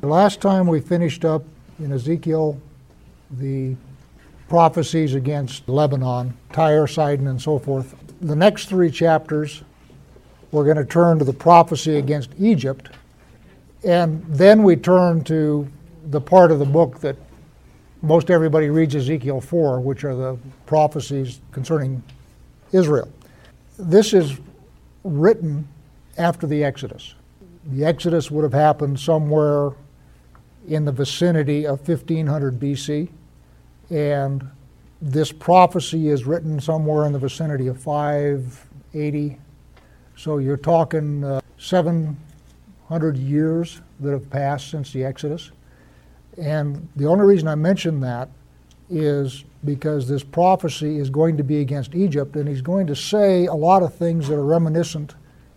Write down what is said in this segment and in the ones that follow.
The last time we finished up in Ezekiel the prophecies against Lebanon, Tyre, Sidon, and so forth. The next three chapters, we're going to turn to the prophecy against Egypt, and then we turn to the part of the book that most everybody reads Ezekiel 4, which are the prophecies concerning Israel. This is written after the Exodus. The Exodus would have happened somewhere in the vicinity of 1500 BC, and this prophecy is written somewhere in the vicinity of 580. So you're talking uh, 700 years that have passed since the Exodus. And the only reason I mention that is because this prophecy is going to be against Egypt, and he's going to say a lot of things that are reminiscent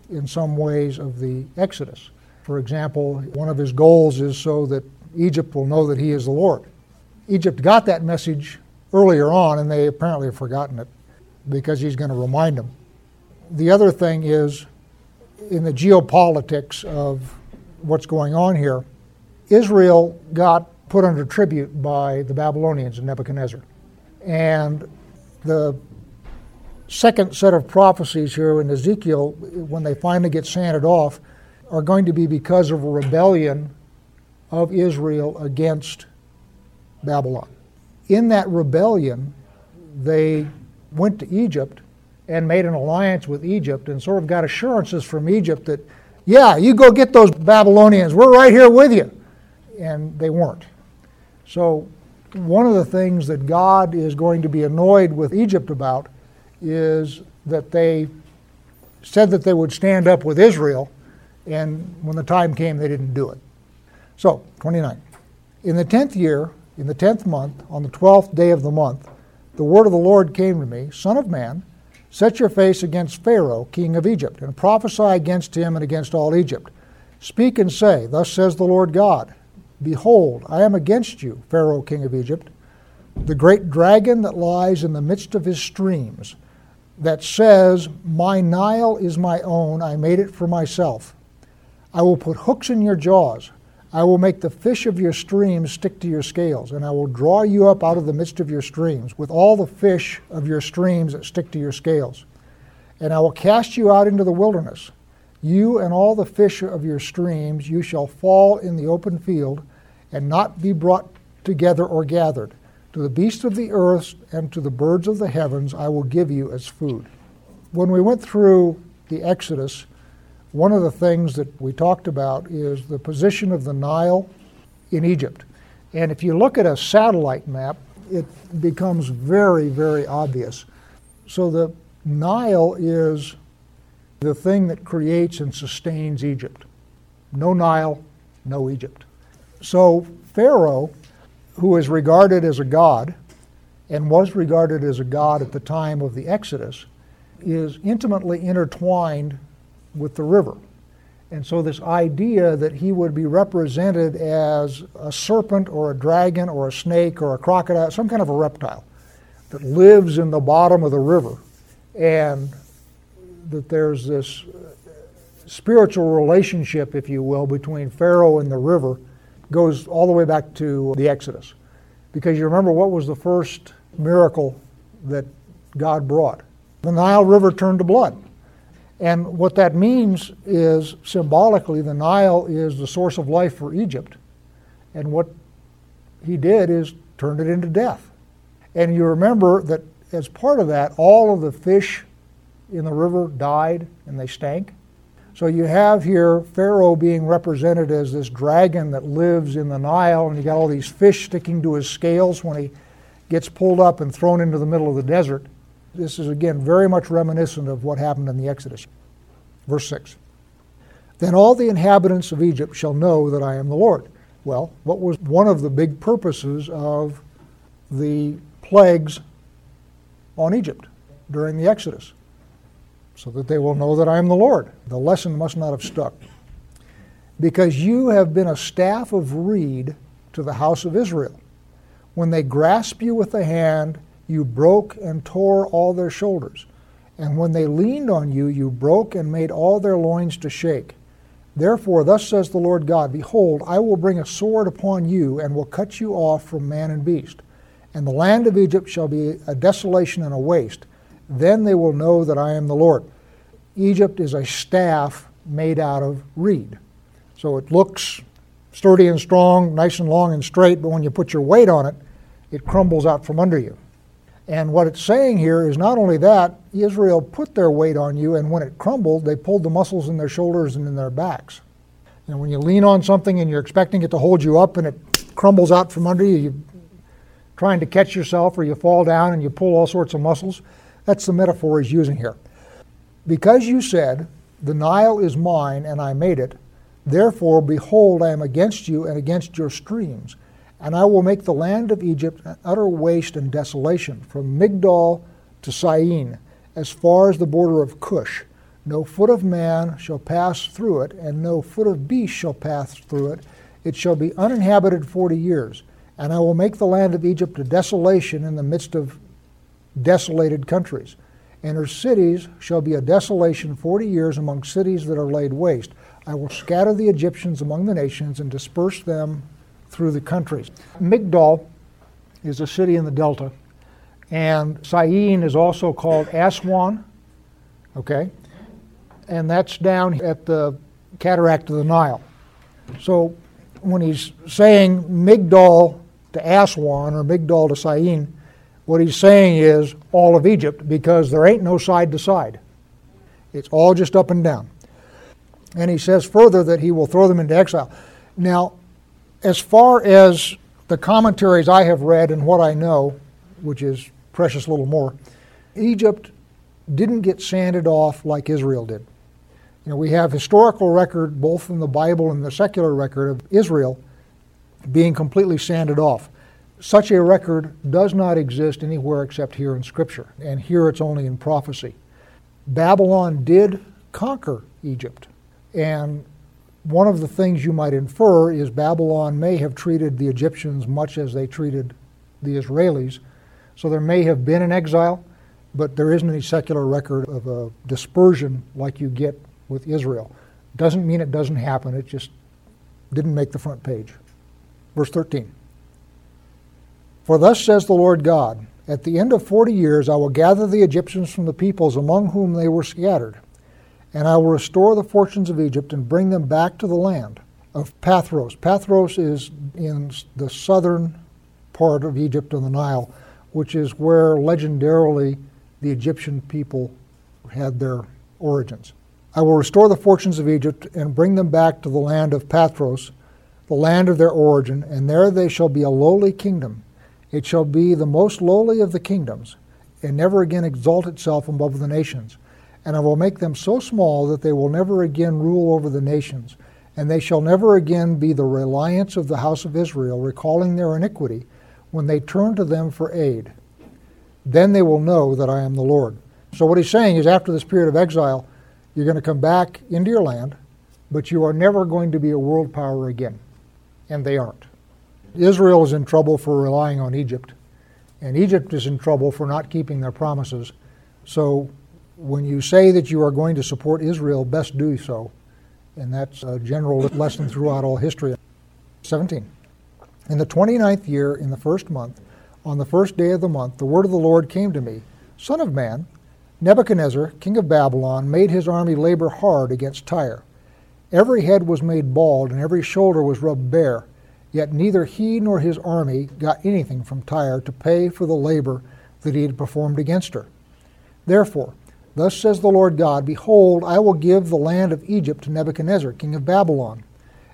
in some ways of the Exodus. For example, one of his goals is so that Egypt will know that he is the Lord. Egypt got that message earlier on, and they apparently have forgotten it because he's going to remind them. The other thing is in the geopolitics of what's going on here, Israel got put under tribute by the Babylonians and Nebuchadnezzar. And the second set of prophecies here in Ezekiel, when they finally get sanded off, are going to be because of a rebellion of Israel against Babylon. In that rebellion, they went to Egypt and made an alliance with Egypt and sort of got assurances from Egypt that, yeah, you go get those Babylonians, we're right here with you. And they weren't. So, one of the things that God is going to be annoyed with Egypt about is that they said that they would stand up with Israel, and when the time came, they didn't do it. So, 29. In the tenth year, in the tenth month, on the twelfth day of the month, the word of the Lord came to me Son of man, set your face against Pharaoh, king of Egypt, and prophesy against him and against all Egypt. Speak and say, Thus says the Lord God Behold, I am against you, Pharaoh, king of Egypt, the great dragon that lies in the midst of his streams, that says, My Nile is my own, I made it for myself. I will put hooks in your jaws I will make the fish of your streams stick to your scales, and I will draw you up out of the midst of your streams, with all the fish of your streams that stick to your scales. And I will cast you out into the wilderness. You and all the fish of your streams, you shall fall in the open field, and not be brought together or gathered. To the beasts of the earth and to the birds of the heavens I will give you as food. When we went through the Exodus, one of the things that we talked about is the position of the Nile in Egypt. And if you look at a satellite map, it becomes very, very obvious. So the Nile is the thing that creates and sustains Egypt. No Nile, no Egypt. So Pharaoh, who is regarded as a god and was regarded as a god at the time of the Exodus, is intimately intertwined with the river. And so, this idea that he would be represented as a serpent or a dragon or a snake or a crocodile, some kind of a reptile that lives in the bottom of the river, and that there's this spiritual relationship, if you will, between Pharaoh and the river goes all the way back to the Exodus. Because you remember what was the first miracle that God brought? The Nile River turned to blood. And what that means is symbolically, the Nile is the source of life for Egypt. And what he did is turned it into death. And you remember that as part of that, all of the fish in the river died and they stank. So you have here Pharaoh being represented as this dragon that lives in the Nile, and you got all these fish sticking to his scales when he gets pulled up and thrown into the middle of the desert. This is again very much reminiscent of what happened in the Exodus. Verse 6. Then all the inhabitants of Egypt shall know that I am the Lord. Well, what was one of the big purposes of the plagues on Egypt during the Exodus? So that they will know that I am the Lord. The lesson must not have stuck. Because you have been a staff of reed to the house of Israel. When they grasp you with the hand, you broke and tore all their shoulders. And when they leaned on you, you broke and made all their loins to shake. Therefore, thus says the Lord God Behold, I will bring a sword upon you, and will cut you off from man and beast. And the land of Egypt shall be a desolation and a waste. Then they will know that I am the Lord. Egypt is a staff made out of reed. So it looks sturdy and strong, nice and long and straight, but when you put your weight on it, it crumbles out from under you. And what it's saying here is not only that, Israel put their weight on you, and when it crumbled, they pulled the muscles in their shoulders and in their backs. And when you lean on something and you're expecting it to hold you up and it crumbles out from under you, you're trying to catch yourself or you fall down and you pull all sorts of muscles. That's the metaphor he's using here. Because you said, The Nile is mine and I made it, therefore, behold, I am against you and against your streams and I will make the land of Egypt an utter waste and desolation, from Migdol to Syene, as far as the border of Cush. No foot of man shall pass through it, and no foot of beast shall pass through it. It shall be uninhabited forty years. And I will make the land of Egypt a desolation in the midst of desolated countries. And her cities shall be a desolation forty years among cities that are laid waste. I will scatter the Egyptians among the nations and disperse them through the countries. Migdol is a city in the Delta, and Syene is also called Aswan, okay? And that's down at the cataract of the Nile. So when he's saying Migdol to Aswan or Migdol to Syene, what he's saying is all of Egypt because there ain't no side to side. It's all just up and down. And he says further that he will throw them into exile. Now, as far as the commentaries I have read and what I know, which is precious little more, Egypt didn't get sanded off like Israel did. You know, we have historical record both in the Bible and the secular record of Israel being completely sanded off. Such a record does not exist anywhere except here in Scripture, and here it's only in prophecy. Babylon did conquer Egypt, and one of the things you might infer is Babylon may have treated the Egyptians much as they treated the Israelis. So there may have been an exile, but there isn't any secular record of a dispersion like you get with Israel. Doesn't mean it doesn't happen, it just didn't make the front page. Verse 13 For thus says the Lord God, At the end of forty years I will gather the Egyptians from the peoples among whom they were scattered and I will restore the fortunes of Egypt and bring them back to the land of Pathros. Pathros is in the southern part of Egypt on the Nile, which is where legendarily the Egyptian people had their origins. I will restore the fortunes of Egypt and bring them back to the land of Pathros, the land of their origin, and there they shall be a lowly kingdom. It shall be the most lowly of the kingdoms, and never again exalt itself above the nations and I will make them so small that they will never again rule over the nations, and they shall never again be the reliance of the house of Israel, recalling their iniquity when they turn to them for aid. Then they will know that I am the Lord. So, what he's saying is, after this period of exile, you're going to come back into your land, but you are never going to be a world power again. And they aren't. Israel is in trouble for relying on Egypt, and Egypt is in trouble for not keeping their promises. So, when you say that you are going to support Israel, best do so. And that's a general lesson throughout all history. 17. In the 29th year, in the first month, on the first day of the month, the word of the Lord came to me Son of man, Nebuchadnezzar, king of Babylon, made his army labor hard against Tyre. Every head was made bald, and every shoulder was rubbed bare. Yet neither he nor his army got anything from Tyre to pay for the labor that he had performed against her. Therefore, Thus says the Lord God Behold, I will give the land of Egypt to Nebuchadnezzar, king of Babylon,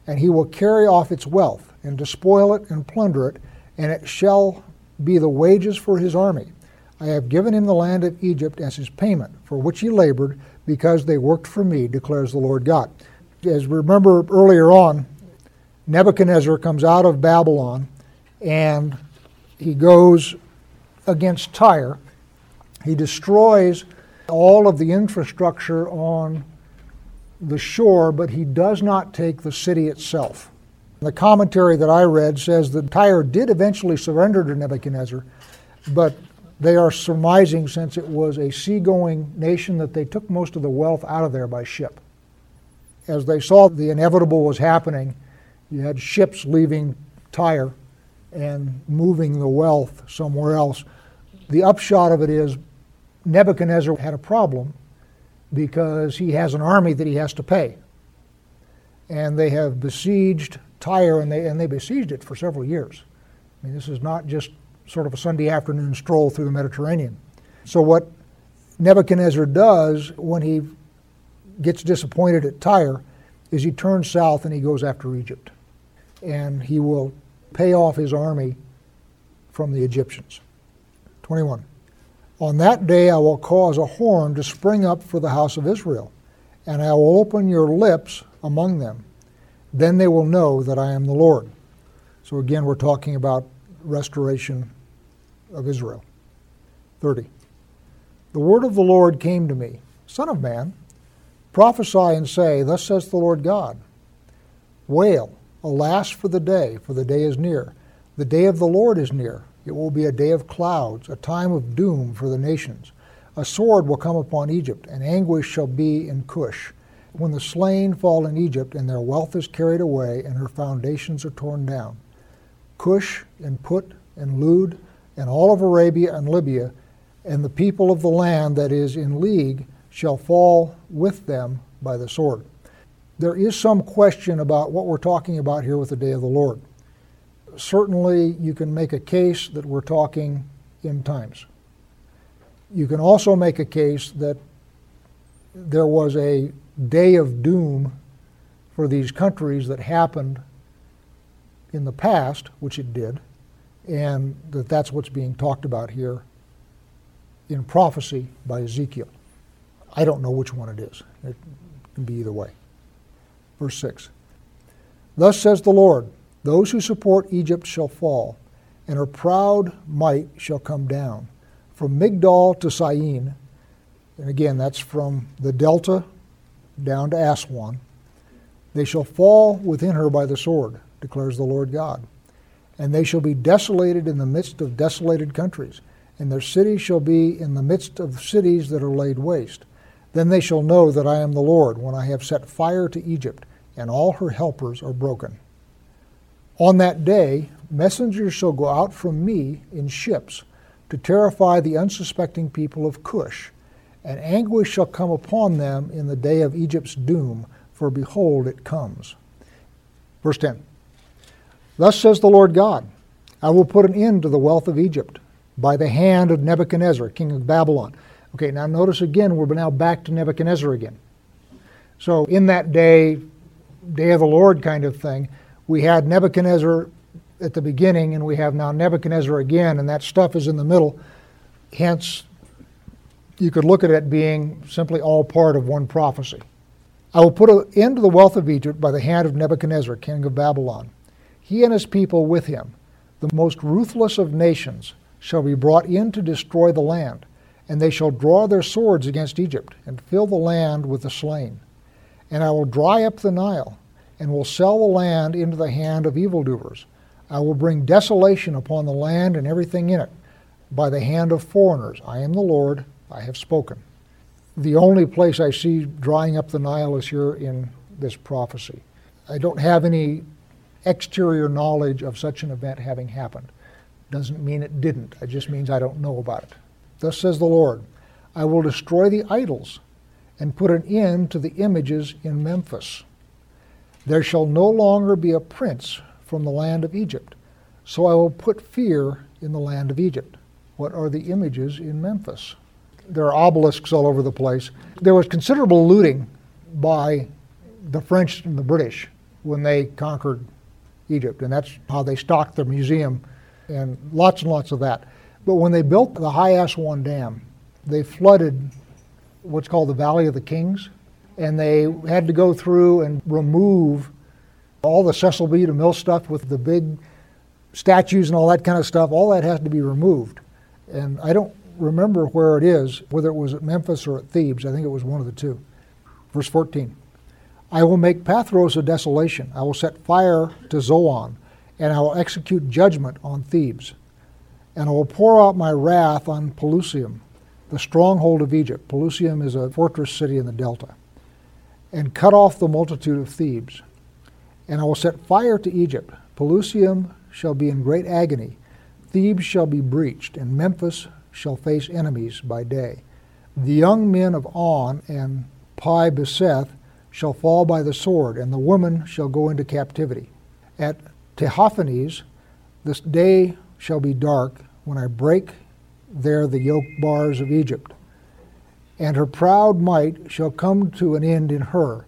and he will carry off its wealth, and despoil it and plunder it, and it shall be the wages for his army. I have given him the land of Egypt as his payment, for which he labored, because they worked for me, declares the Lord God. As we remember earlier on, Nebuchadnezzar comes out of Babylon and he goes against Tyre. He destroys all of the infrastructure on the shore, but he does not take the city itself. The commentary that I read says that Tyre did eventually surrender to Nebuchadnezzar, but they are surmising since it was a seagoing nation that they took most of the wealth out of there by ship. as they saw the inevitable was happening, you had ships leaving Tyre and moving the wealth somewhere else. The upshot of it is Nebuchadnezzar had a problem because he has an army that he has to pay. And they have besieged Tyre, and they, and they besieged it for several years. I mean, this is not just sort of a Sunday afternoon stroll through the Mediterranean. So, what Nebuchadnezzar does when he gets disappointed at Tyre is he turns south and he goes after Egypt. And he will pay off his army from the Egyptians. 21. On that day I will cause a horn to spring up for the house of Israel, and I will open your lips among them. Then they will know that I am the Lord. So again, we're talking about restoration of Israel. 30. The word of the Lord came to me Son of man, prophesy and say, Thus says the Lord God Wail, alas for the day, for the day is near. The day of the Lord is near. It will be a day of clouds, a time of doom for the nations. A sword will come upon Egypt, and anguish shall be in Cush. When the slain fall in Egypt, and their wealth is carried away, and her foundations are torn down. Cush and Put and Lud and all of Arabia and Libya, and the people of the land that is in league shall fall with them by the sword. There is some question about what we're talking about here with the day of the Lord certainly you can make a case that we're talking in times. You can also make a case that there was a day of doom for these countries that happened in the past, which it did, and that that's what's being talked about here in prophecy by Ezekiel. I don't know which one it is. It can be either way. Verse 6 Thus says the Lord those who support Egypt shall fall, and her proud might shall come down. From Migdol to Syene, and again, that's from the delta down to Aswan, they shall fall within her by the sword, declares the Lord God. And they shall be desolated in the midst of desolated countries, and their cities shall be in the midst of cities that are laid waste. Then they shall know that I am the Lord, when I have set fire to Egypt, and all her helpers are broken. On that day, messengers shall go out from me in ships to terrify the unsuspecting people of Cush, and anguish shall come upon them in the day of Egypt's doom, for behold, it comes. Verse 10 Thus says the Lord God I will put an end to the wealth of Egypt by the hand of Nebuchadnezzar, king of Babylon. Okay, now notice again, we're now back to Nebuchadnezzar again. So, in that day, day of the Lord kind of thing, we had Nebuchadnezzar at the beginning, and we have now Nebuchadnezzar again, and that stuff is in the middle. Hence, you could look at it being simply all part of one prophecy. I will put an end to the wealth of Egypt by the hand of Nebuchadnezzar, king of Babylon. He and his people with him, the most ruthless of nations, shall be brought in to destroy the land, and they shall draw their swords against Egypt, and fill the land with the slain. And I will dry up the Nile, and will sell the land into the hand of evildoers. I will bring desolation upon the land and everything in it by the hand of foreigners. I am the Lord, I have spoken. The only place I see drying up the Nile is here in this prophecy. I don't have any exterior knowledge of such an event having happened. Doesn't mean it didn't, it just means I don't know about it. Thus says the Lord I will destroy the idols and put an end to the images in Memphis. There shall no longer be a prince from the land of Egypt. So I will put fear in the land of Egypt. What are the images in Memphis? There are obelisks all over the place. There was considerable looting by the French and the British when they conquered Egypt, and that's how they stocked their museum and lots and lots of that. But when they built the High Aswan Dam, they flooded what's called the Valley of the Kings, and they had to go through and remove all the Cecil B. DeMille stuff with the big statues and all that kind of stuff. All that has to be removed. And I don't remember where it is, whether it was at Memphis or at Thebes. I think it was one of the two. Verse 14 I will make Pathros a desolation. I will set fire to Zoan, and I will execute judgment on Thebes. And I will pour out my wrath on Pelusium, the stronghold of Egypt. Pelusium is a fortress city in the delta and cut off the multitude of Thebes. And I will set fire to Egypt. Pelusium shall be in great agony. Thebes shall be breached, and Memphis shall face enemies by day. The young men of On and Pi Beseth shall fall by the sword, and the women shall go into captivity. At Tehaphnes this day shall be dark when I break there the yoke bars of Egypt. And her proud might shall come to an end in her.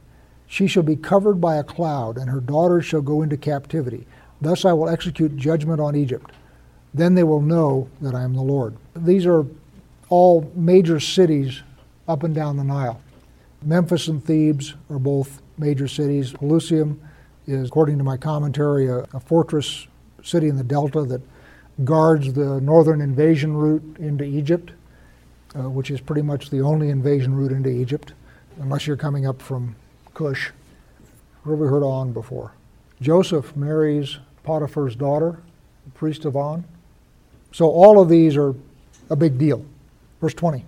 She shall be covered by a cloud, and her daughters shall go into captivity. Thus I will execute judgment on Egypt. Then they will know that I am the Lord. These are all major cities up and down the Nile. Memphis and Thebes are both major cities. Pelusium is, according to my commentary, a, a fortress city in the delta that guards the northern invasion route into Egypt, uh, which is pretty much the only invasion route into Egypt, unless you're coming up from Cush. Where have we heard On before? Joseph marries Potiphar's daughter, the priest of On. So all of these are a big deal. Verse 20.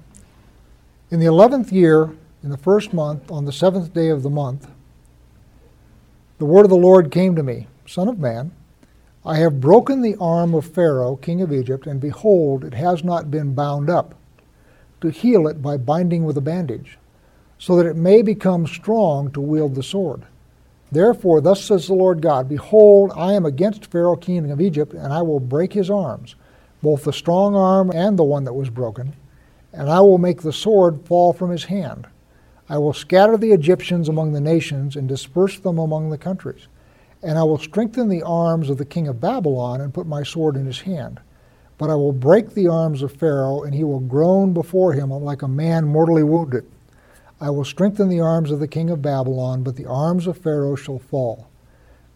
In the eleventh year, in the first month, on the seventh day of the month, the word of the Lord came to me Son of man, I have broken the arm of Pharaoh, king of Egypt, and behold, it has not been bound up, to heal it by binding with a bandage, so that it may become strong to wield the sword. Therefore, thus says the Lord God Behold, I am against Pharaoh, king of Egypt, and I will break his arms, both the strong arm and the one that was broken, and I will make the sword fall from his hand. I will scatter the Egyptians among the nations and disperse them among the countries. And I will strengthen the arms of the king of Babylon and put my sword in his hand. But I will break the arms of Pharaoh, and he will groan before him like a man mortally wounded. I will strengthen the arms of the king of Babylon, but the arms of Pharaoh shall fall.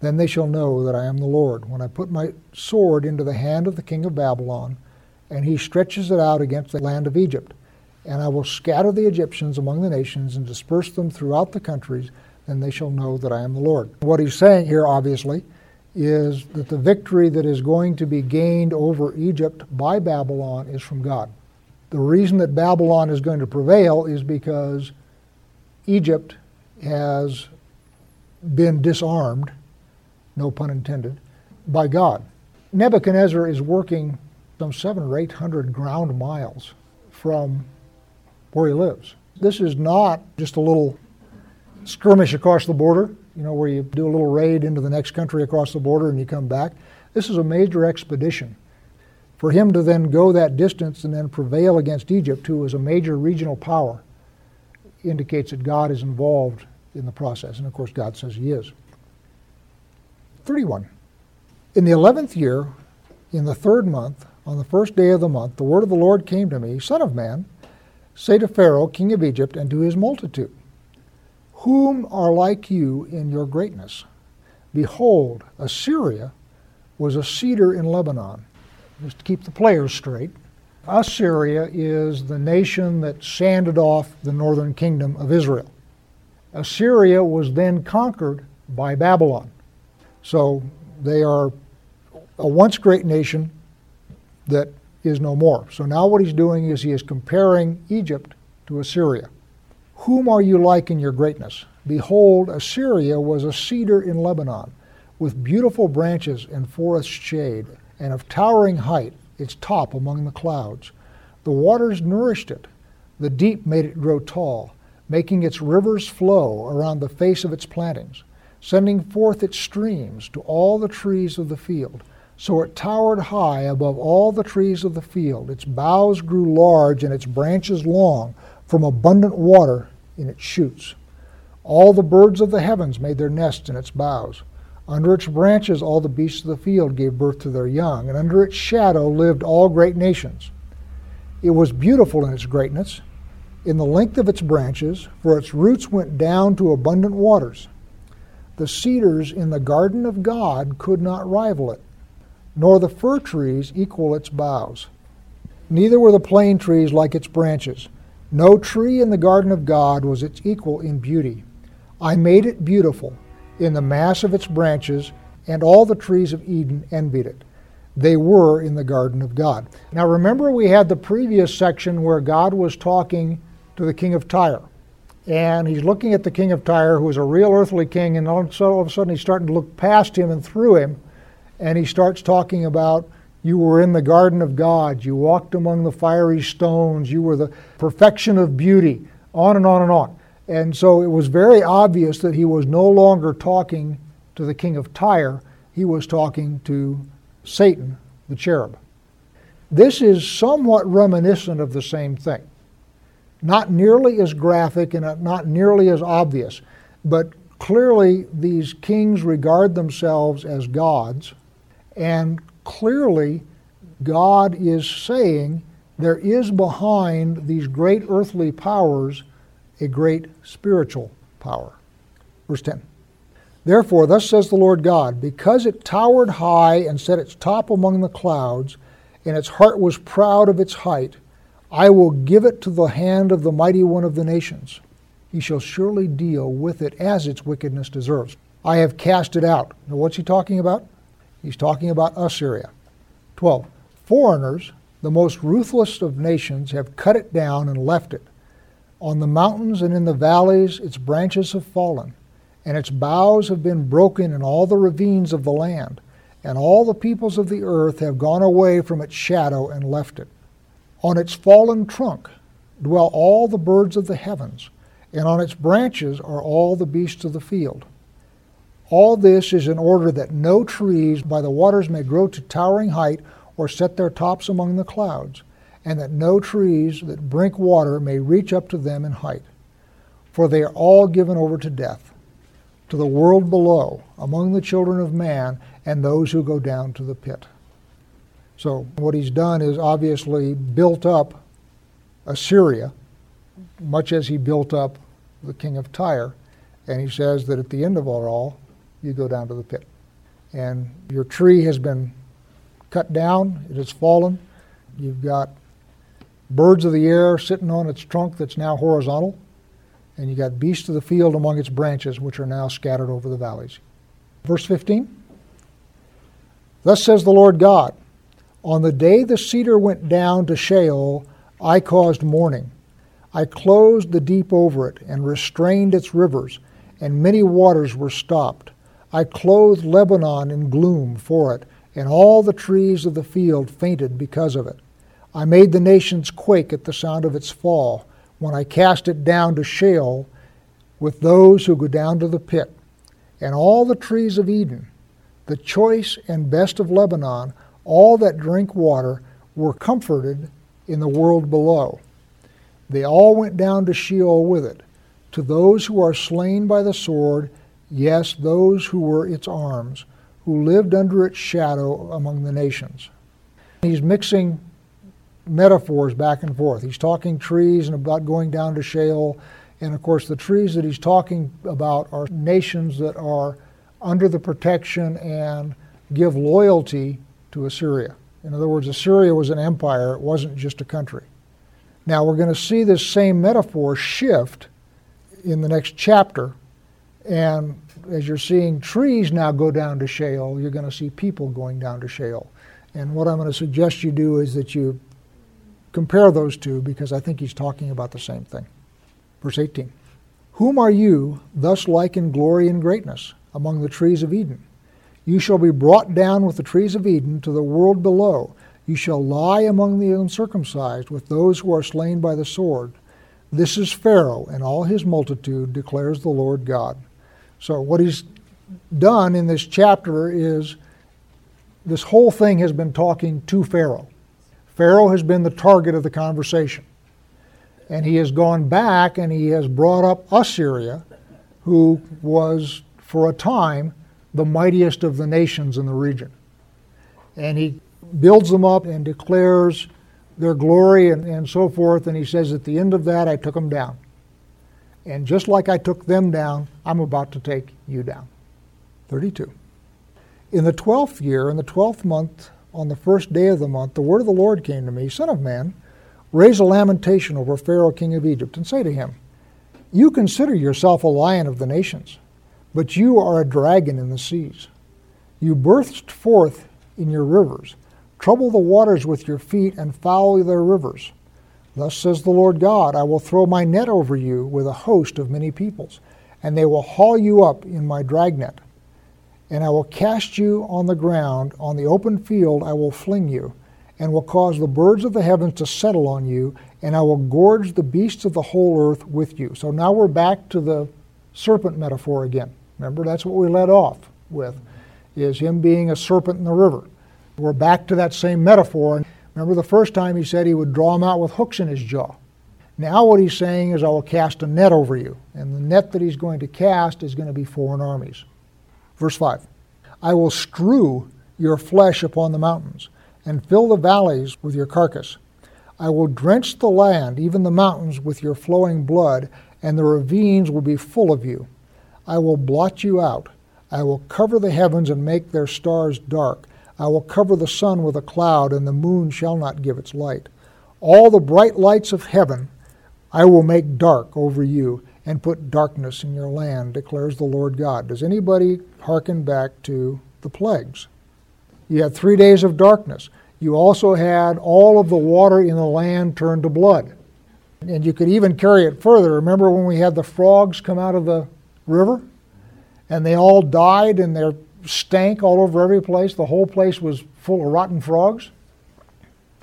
Then they shall know that I am the Lord, when I put my sword into the hand of the king of Babylon, and he stretches it out against the land of Egypt. And I will scatter the Egyptians among the nations and disperse them throughout the countries then they shall know that I am the Lord. What he's saying here, obviously, is that the victory that is going to be gained over Egypt by Babylon is from God. The reason that Babylon is going to prevail is because Egypt has been disarmed, no pun intended, by God. Nebuchadnezzar is working some seven or eight hundred ground miles from where he lives. This is not just a little skirmish across the border, you know, where you do a little raid into the next country across the border and you come back. This is a major expedition. For him to then go that distance and then prevail against Egypt, who is a major regional power, indicates that God is involved in the process. And of course, God says he is. 31. In the eleventh year, in the third month, on the first day of the month, the word of the Lord came to me Son of man, say to Pharaoh, king of Egypt, and to his multitude, whom are like you in your greatness? Behold, Assyria was a cedar in Lebanon. Just to keep the players straight, Assyria is the nation that sanded off the northern kingdom of Israel. Assyria was then conquered by Babylon. So they are a once great nation that is no more. So now what he's doing is he is comparing Egypt to Assyria. Whom are you like in your greatness? Behold, Assyria was a cedar in Lebanon, with beautiful branches and forest shade, and of towering height, its top among the clouds. The waters nourished it, the deep made it grow tall, making its rivers flow around the face of its plantings, sending forth its streams to all the trees of the field. So it towered high above all the trees of the field. Its boughs grew large and its branches long from abundant water in its shoots. All the birds of the heavens made their nests in its boughs. Under its branches, all the beasts of the field gave birth to their young, and under its shadow lived all great nations. It was beautiful in its greatness, in the length of its branches, for its roots went down to abundant waters. The cedars in the garden of God could not rival it, nor the fir trees equal its boughs. Neither were the plane trees like its branches. No tree in the garden of God was its equal in beauty. I made it beautiful in the mass of its branches, and all the trees of Eden envied it. They were in the garden of God. Now remember, we had the previous section where God was talking to the king of Tyre. and he's looking at the king of Tyre, who is a real earthly king, and all of a sudden he's starting to look past him and through him, and he starts talking about you were in the garden of God, you walked among the fiery stones, you were the perfection of beauty, on and on and on. And so it was very obvious that he was no longer talking to the king of Tyre, he was talking to Satan, the cherub. This is somewhat reminiscent of the same thing. Not nearly as graphic and not nearly as obvious, but clearly these kings regard themselves as gods, and clearly God is saying there is behind these great earthly powers a great spiritual power. Verse 10. Therefore, thus says the Lord God, because it towered high and set its top among the clouds, and its heart was proud of its height, I will give it to the hand of the mighty one of the nations. He shall surely deal with it as its wickedness deserves. I have cast it out. Now, what's he talking about? He's talking about Assyria. 12. Foreigners, the most ruthless of nations, have cut it down and left it. On the mountains and in the valleys, its branches have fallen, and its boughs have been broken in all the ravines of the land, and all the peoples of the earth have gone away from its shadow and left it. On its fallen trunk dwell all the birds of the heavens, and on its branches are all the beasts of the field. All this is in order that no trees by the waters may grow to towering height or set their tops among the clouds and that no trees that drink water may reach up to them in height. For they are all given over to death, to the world below, among the children of man, and those who go down to the pit. So, what he's done is obviously built up Assyria, much as he built up the king of Tyre, and he says that at the end of it all, you go down to the pit. And your tree has been cut down, it has fallen. You've got birds of the air sitting on its trunk that's now horizontal, and you've got beasts of the field among its branches, which are now scattered over the valleys. Verse 15 Thus says the Lord God On the day the cedar went down to Sheol, I caused mourning. I closed the deep over it and restrained its rivers, and many waters were stopped. I clothed Lebanon in gloom for it, and all the trees of the field fainted because of it. I made the nations quake at the sound of its fall when I cast it down to Sheol with those who go down to the pit. And all the trees of Eden, the choice and best of Lebanon, all that drink water, were comforted in the world below. They all went down to Sheol with it, to those who are slain by the sword, yes, those who were its arms, who lived under its shadow among the nations. He's mixing metaphors back and forth. He's talking trees and about going down to Sheol. And of course, the trees that he's talking about are nations that are under the protection and give loyalty to Assyria. In other words, Assyria was an empire, it wasn't just a country. Now, we're going to see this same metaphor shift in the next chapter. And as you're seeing trees now go down to Sheol, you're going to see people going down to Sheol. And what I'm going to suggest you do is that you compare those two because I think he's talking about the same thing. Verse 18 Whom are you thus like in glory and greatness among the trees of Eden? You shall be brought down with the trees of Eden to the world below. You shall lie among the uncircumcised with those who are slain by the sword. This is Pharaoh and all his multitude, declares the Lord God. So, what he's done in this chapter is this whole thing has been talking to Pharaoh. Pharaoh has been the target of the conversation. And he has gone back and he has brought up Assyria, who was, for a time, the mightiest of the nations in the region. And he builds them up and declares their glory and, and so forth. And he says, At the end of that, I took them down. And just like I took them down, I'm about to take you down. 32. In the twelfth year, in the twelfth month, on the first day of the month, the word of the Lord came to me Son of man, raise a lamentation over Pharaoh, king of Egypt, and say to him, You consider yourself a lion of the nations, but you are a dragon in the seas. You burst forth in your rivers, trouble the waters with your feet, and foul their rivers. Thus says the Lord God I will throw my net over you with a host of many peoples, and they will haul you up in my dragnet. And I will cast you on the ground, on the open field I will fling you, and will cause the birds of the heavens to settle on you, and I will gorge the beasts of the whole earth with you. So now we're back to the serpent metaphor again. Remember, that's what we led off with, is him being a serpent in the river. We're back to that same metaphor. Remember the first time he said he would draw him out with hooks in his jaw. Now what he's saying is, I will cast a net over you. And the net that he's going to cast is going to be foreign armies. Verse 5 I will strew your flesh upon the mountains, and fill the valleys with your carcass. I will drench the land, even the mountains, with your flowing blood, and the ravines will be full of you. I will blot you out. I will cover the heavens and make their stars dark. I will cover the sun with a cloud, and the moon shall not give its light. All the bright lights of heaven I will make dark over you, and put darkness in your land, declares the Lord God. Does anybody hearken back to the plagues? You had three days of darkness. You also had all of the water in the land turned to blood. And you could even carry it further. Remember when we had the frogs come out of the river? And they all died and their stank all over every place. The whole place was full of rotten frogs.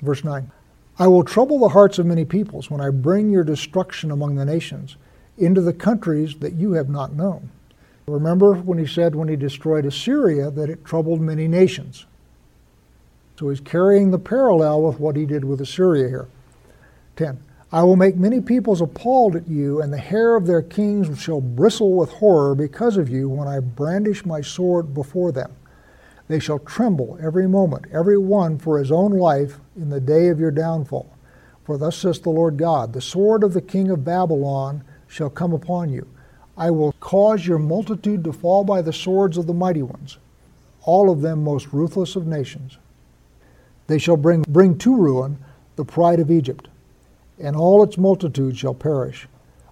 Verse 9 I will trouble the hearts of many peoples when I bring your destruction among the nations into the countries that you have not known. Remember when he said when he destroyed Assyria that it troubled many nations. So he's carrying the parallel with what he did with Assyria here. 10. I will make many peoples appalled at you, and the hair of their kings shall bristle with horror because of you when I brandish my sword before them. They shall tremble every moment, every one for his own life in the day of your downfall. For thus says the Lord God The sword of the king of Babylon shall come upon you. I will cause your multitude to fall by the swords of the mighty ones, all of them most ruthless of nations. They shall bring, bring to ruin the pride of Egypt and all its multitude shall perish.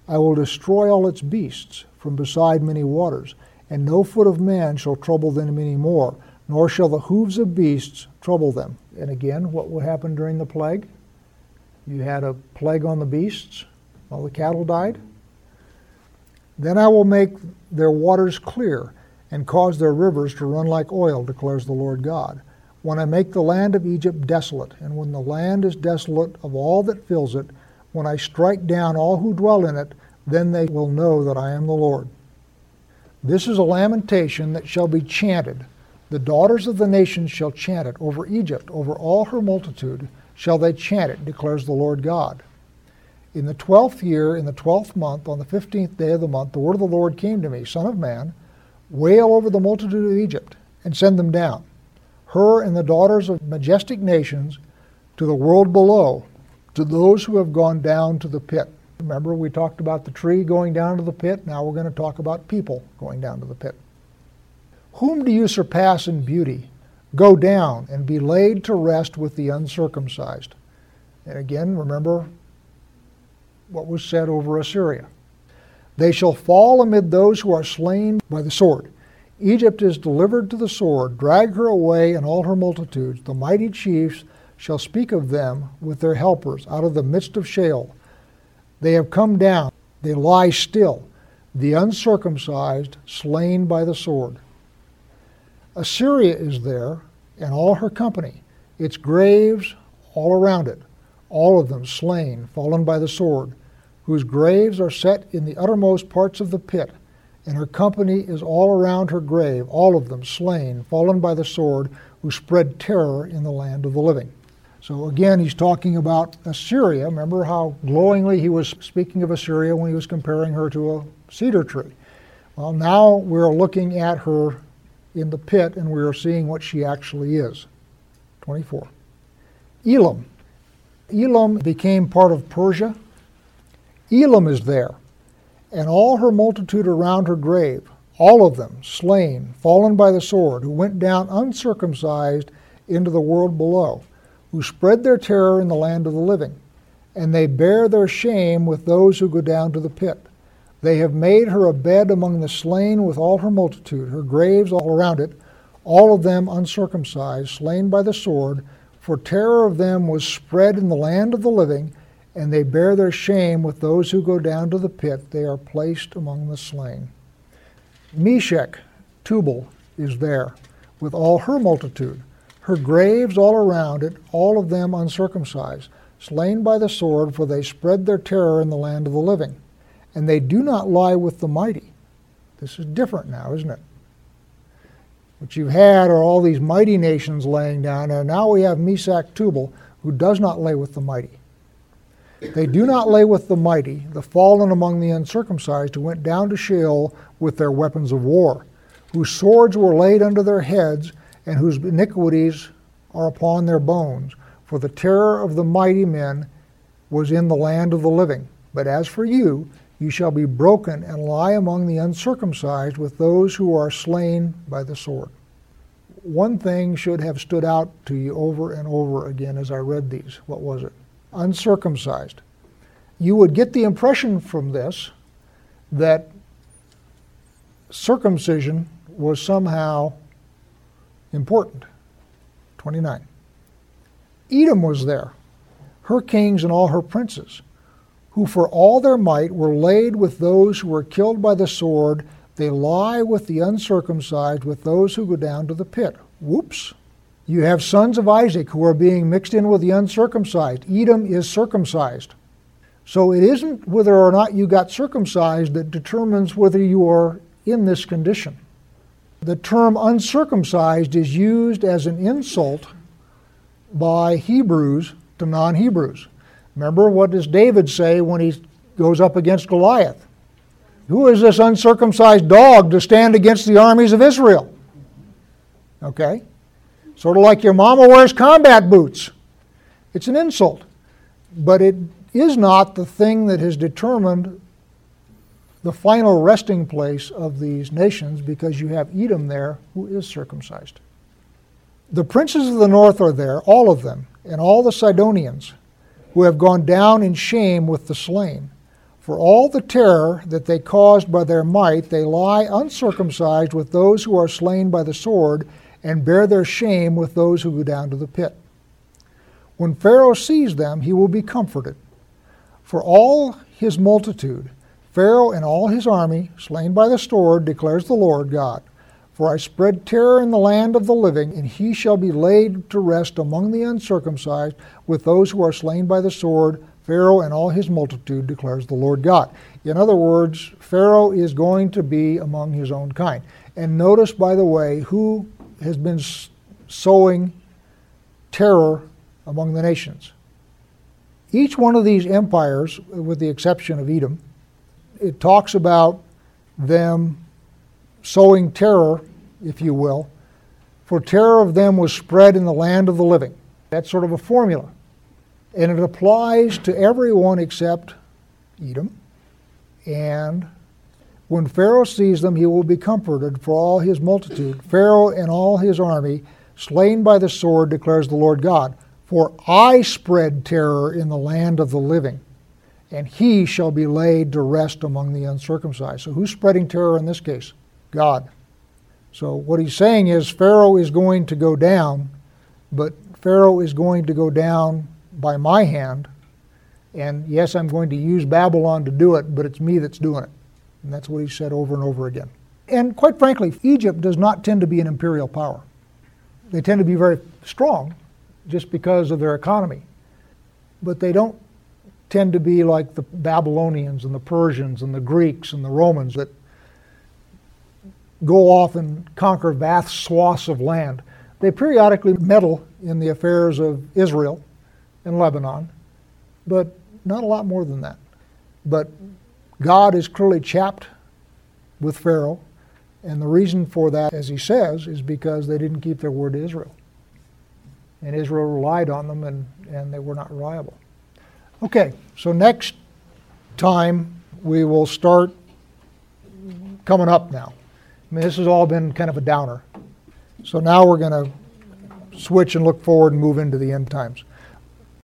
I will destroy all its beasts from beside many waters, and no foot of man shall trouble them any more, nor shall the hooves of beasts trouble them. And again, what will happen during the plague? You had a plague on the beasts, all the cattle died. Then I will make their waters clear, and cause their rivers to run like oil, declares the Lord God when I make the land of Egypt desolate, and when the land is desolate of all that fills it, when I strike down all who dwell in it, then they will know that I am the Lord. This is a lamentation that shall be chanted. The daughters of the nations shall chant it. Over Egypt, over all her multitude, shall they chant it, declares the Lord God. In the twelfth year, in the twelfth month, on the fifteenth day of the month, the word of the Lord came to me Son of man, wail over the multitude of Egypt, and send them down her and the daughters of majestic nations to the world below, to those who have gone down to the pit. Remember, we talked about the tree going down to the pit. Now we're going to talk about people going down to the pit. Whom do you surpass in beauty? Go down and be laid to rest with the uncircumcised. And again, remember what was said over Assyria. They shall fall amid those who are slain by the sword. Egypt is delivered to the sword, drag her away and all her multitudes. The mighty chiefs shall speak of them with their helpers out of the midst of Sheol. They have come down, they lie still, the uncircumcised slain by the sword. Assyria is there and all her company, its graves all around it, all of them slain, fallen by the sword, whose graves are set in the uttermost parts of the pit and her company is all around her grave, all of them slain, fallen by the sword, who spread terror in the land of the living. So again, he's talking about Assyria. Remember how glowingly he was speaking of Assyria when he was comparing her to a cedar tree. Well, now we're looking at her in the pit and we are seeing what she actually is. 24. Elam. Elam became part of Persia. Elam is there and all her multitude around her grave, all of them slain, fallen by the sword, who went down uncircumcised into the world below, who spread their terror in the land of the living. And they bear their shame with those who go down to the pit. They have made her a bed among the slain with all her multitude, her graves all around it, all of them uncircumcised, slain by the sword, for terror of them was spread in the land of the living, and they bear their shame with those who go down to the pit. They are placed among the slain. Meshech, Tubal, is there with all her multitude, her graves all around it, all of them uncircumcised, slain by the sword, for they spread their terror in the land of the living. And they do not lie with the mighty. This is different now, isn't it? What you've had are all these mighty nations laying down, and now we have Meshech Tubal, who does not lay with the mighty. They do not lay with the mighty, the fallen among the uncircumcised, who went down to Sheol with their weapons of war, whose swords were laid under their heads, and whose iniquities are upon their bones. For the terror of the mighty men was in the land of the living. But as for you, you shall be broken and lie among the uncircumcised with those who are slain by the sword. One thing should have stood out to you over and over again as I read these. What was it? uncircumcised. You would get the impression from this that circumcision was somehow important. 29. Edom was there, her kings and all her princes, who for all their might were laid with those who were killed by the sword. They lie with the uncircumcised, with those who go down to the pit. Whoops. You have sons of Isaac who are being mixed in with the uncircumcised. Edom is circumcised. So it isn't whether or not you got circumcised that determines whether you are in this condition. The term uncircumcised is used as an insult by Hebrews to non Hebrews. Remember, what does David say when he goes up against Goliath? Who is this uncircumcised dog to stand against the armies of Israel? Okay? Sort of like your mama wears combat boots. It's an insult. But it is not the thing that has determined the final resting place of these nations because you have Edom there who is circumcised. The princes of the north are there, all of them, and all the Sidonians who have gone down in shame with the slain. For all the terror that they caused by their might, they lie uncircumcised with those who are slain by the sword and bear their shame with those who go down to the pit. When Pharaoh sees them, he will be comforted. For all his multitude, Pharaoh and all his army, slain by the sword, declares the Lord God. For I spread terror in the land of the living, and he shall be laid to rest among the uncircumcised with those who are slain by the sword. Pharaoh and all his multitude declares the Lord God. In other words, Pharaoh is going to be among his own kind. And notice, by the way, who has been sowing terror among the nations. Each one of these empires, with the exception of Edom, it talks about them sowing terror, if you will, for terror of them was spread in the land of the living. That's sort of a formula. And it applies to everyone except Edom and when Pharaoh sees them, he will be comforted for all his multitude. Pharaoh and all his army, slain by the sword, declares the Lord God. For I spread terror in the land of the living, and he shall be laid to rest among the uncircumcised. So who's spreading terror in this case? God. So what he's saying is Pharaoh is going to go down, but Pharaoh is going to go down by my hand. And yes, I'm going to use Babylon to do it, but it's me that's doing it. And that's what he said over and over again. And quite frankly, Egypt does not tend to be an imperial power. They tend to be very strong just because of their economy. But they don't tend to be like the Babylonians and the Persians and the Greeks and the Romans that go off and conquer vast swaths of land. They periodically meddle in the affairs of Israel and Lebanon, but not a lot more than that. But God is clearly chapped with Pharaoh, and the reason for that, as he says, is because they didn't keep their word to Israel. And Israel relied on them, and, and they were not reliable. Okay, so next time we will start coming up now. I mean, this has all been kind of a downer. So now we're going to switch and look forward and move into the end times.